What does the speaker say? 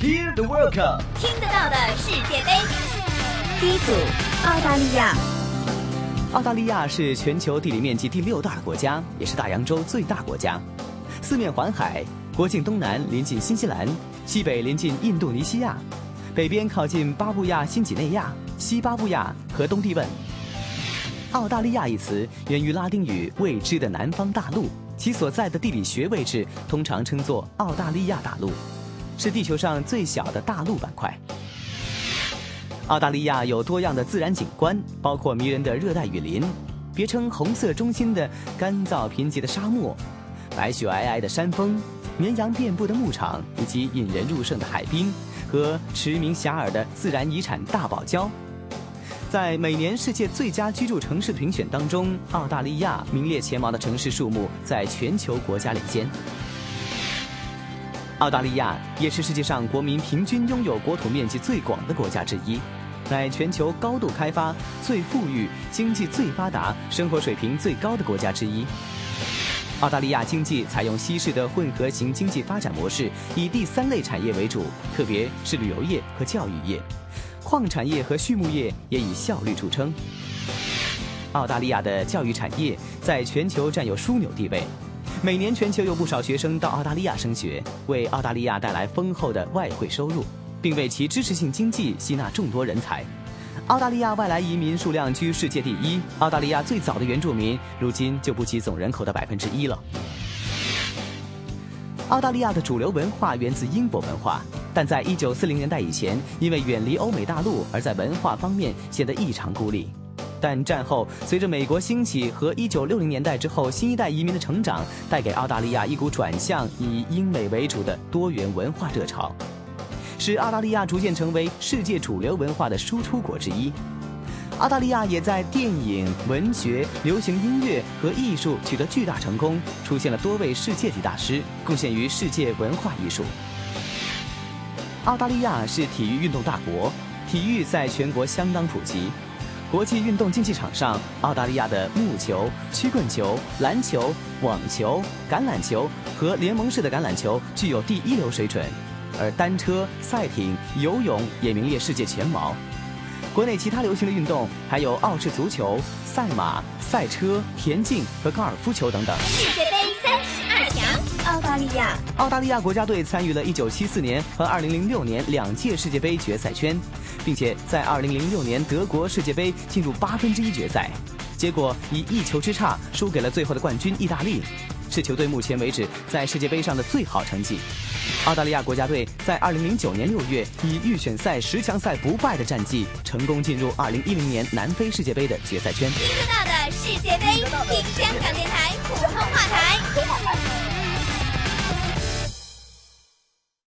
Hear the World Cup，听得到的世界杯。第一组，澳大利亚。澳大利亚是全球地理面积第六大的国家，也是大洋洲最大国家。四面环海，国境东南临近新西兰，西北临近印度尼西亚，北边靠近巴布亚新几内亚、西巴布亚和东帝汶。澳大利亚一词源于拉丁语“未知的南方大陆”，其所在的地理学位置通常称作澳大利亚大陆。是地球上最小的大陆板块。澳大利亚有多样的自然景观，包括迷人的热带雨林，别称“红色中心”的干燥贫瘠的沙漠，白雪皑皑的山峰，绵羊遍布的牧场，以及引人入胜的海滨和驰名遐迩的自然遗产大堡礁。在每年世界最佳居住城市评选当中，澳大利亚名列前茅的城市数目在全球国家领先。澳大利亚也是世界上国民平均拥有国土面积最广的国家之一，乃全球高度开发、最富裕、经济最发达、生活水平最高的国家之一。澳大利亚经济采用西式的混合型经济发展模式，以第三类产业为主，特别是旅游业和教育业，矿产业和畜牧业也以效率著称。澳大利亚的教育产业在全球占有枢纽地位。每年全球有不少学生到澳大利亚升学，为澳大利亚带来丰厚的外汇收入，并为其支持性经济吸纳众多人才。澳大利亚外来移民数量居世界第一，澳大利亚最早的原住民如今就不及总人口的百分之一了。澳大利亚的主流文化源自英国文化，但在一九四零年代以前，因为远离欧美大陆，而在文化方面显得异常孤立。但战后，随着美国兴起和1960年代之后新一代移民的成长，带给澳大利亚一股转向以英美为主的多元文化热潮，使澳大利亚逐渐成为世界主流文化的输出国之一。澳大利亚也在电影、文学、流行音乐和艺术取得巨大成功，出现了多位世界级大师，贡献于世界文化艺术。澳大利亚是体育运动大国，体育在全国相当普及。国际运动竞技场上，澳大利亚的木球、曲棍球、篮球、网球、橄榄球和联盟式的橄榄球具有第一流水准，而单车、赛艇、游泳也名列世界前茅。国内其他流行的运动还有澳式足球、赛马、赛车、田径和高尔夫球等等。世界杯三十，澳大利亚。澳大利亚国家队参与了1974年和2006年两届世界杯决赛圈。并且在2006年德国世界杯进入八分之一决赛，结果以一球之差输给了最后的冠军意大利，是球队目前为止在世界杯上的最好成绩。澳大利亚国家队在2009年6月以预选赛十强赛不败的战绩，成功进入2010年南非世界杯的决赛圈。听得到的世界杯。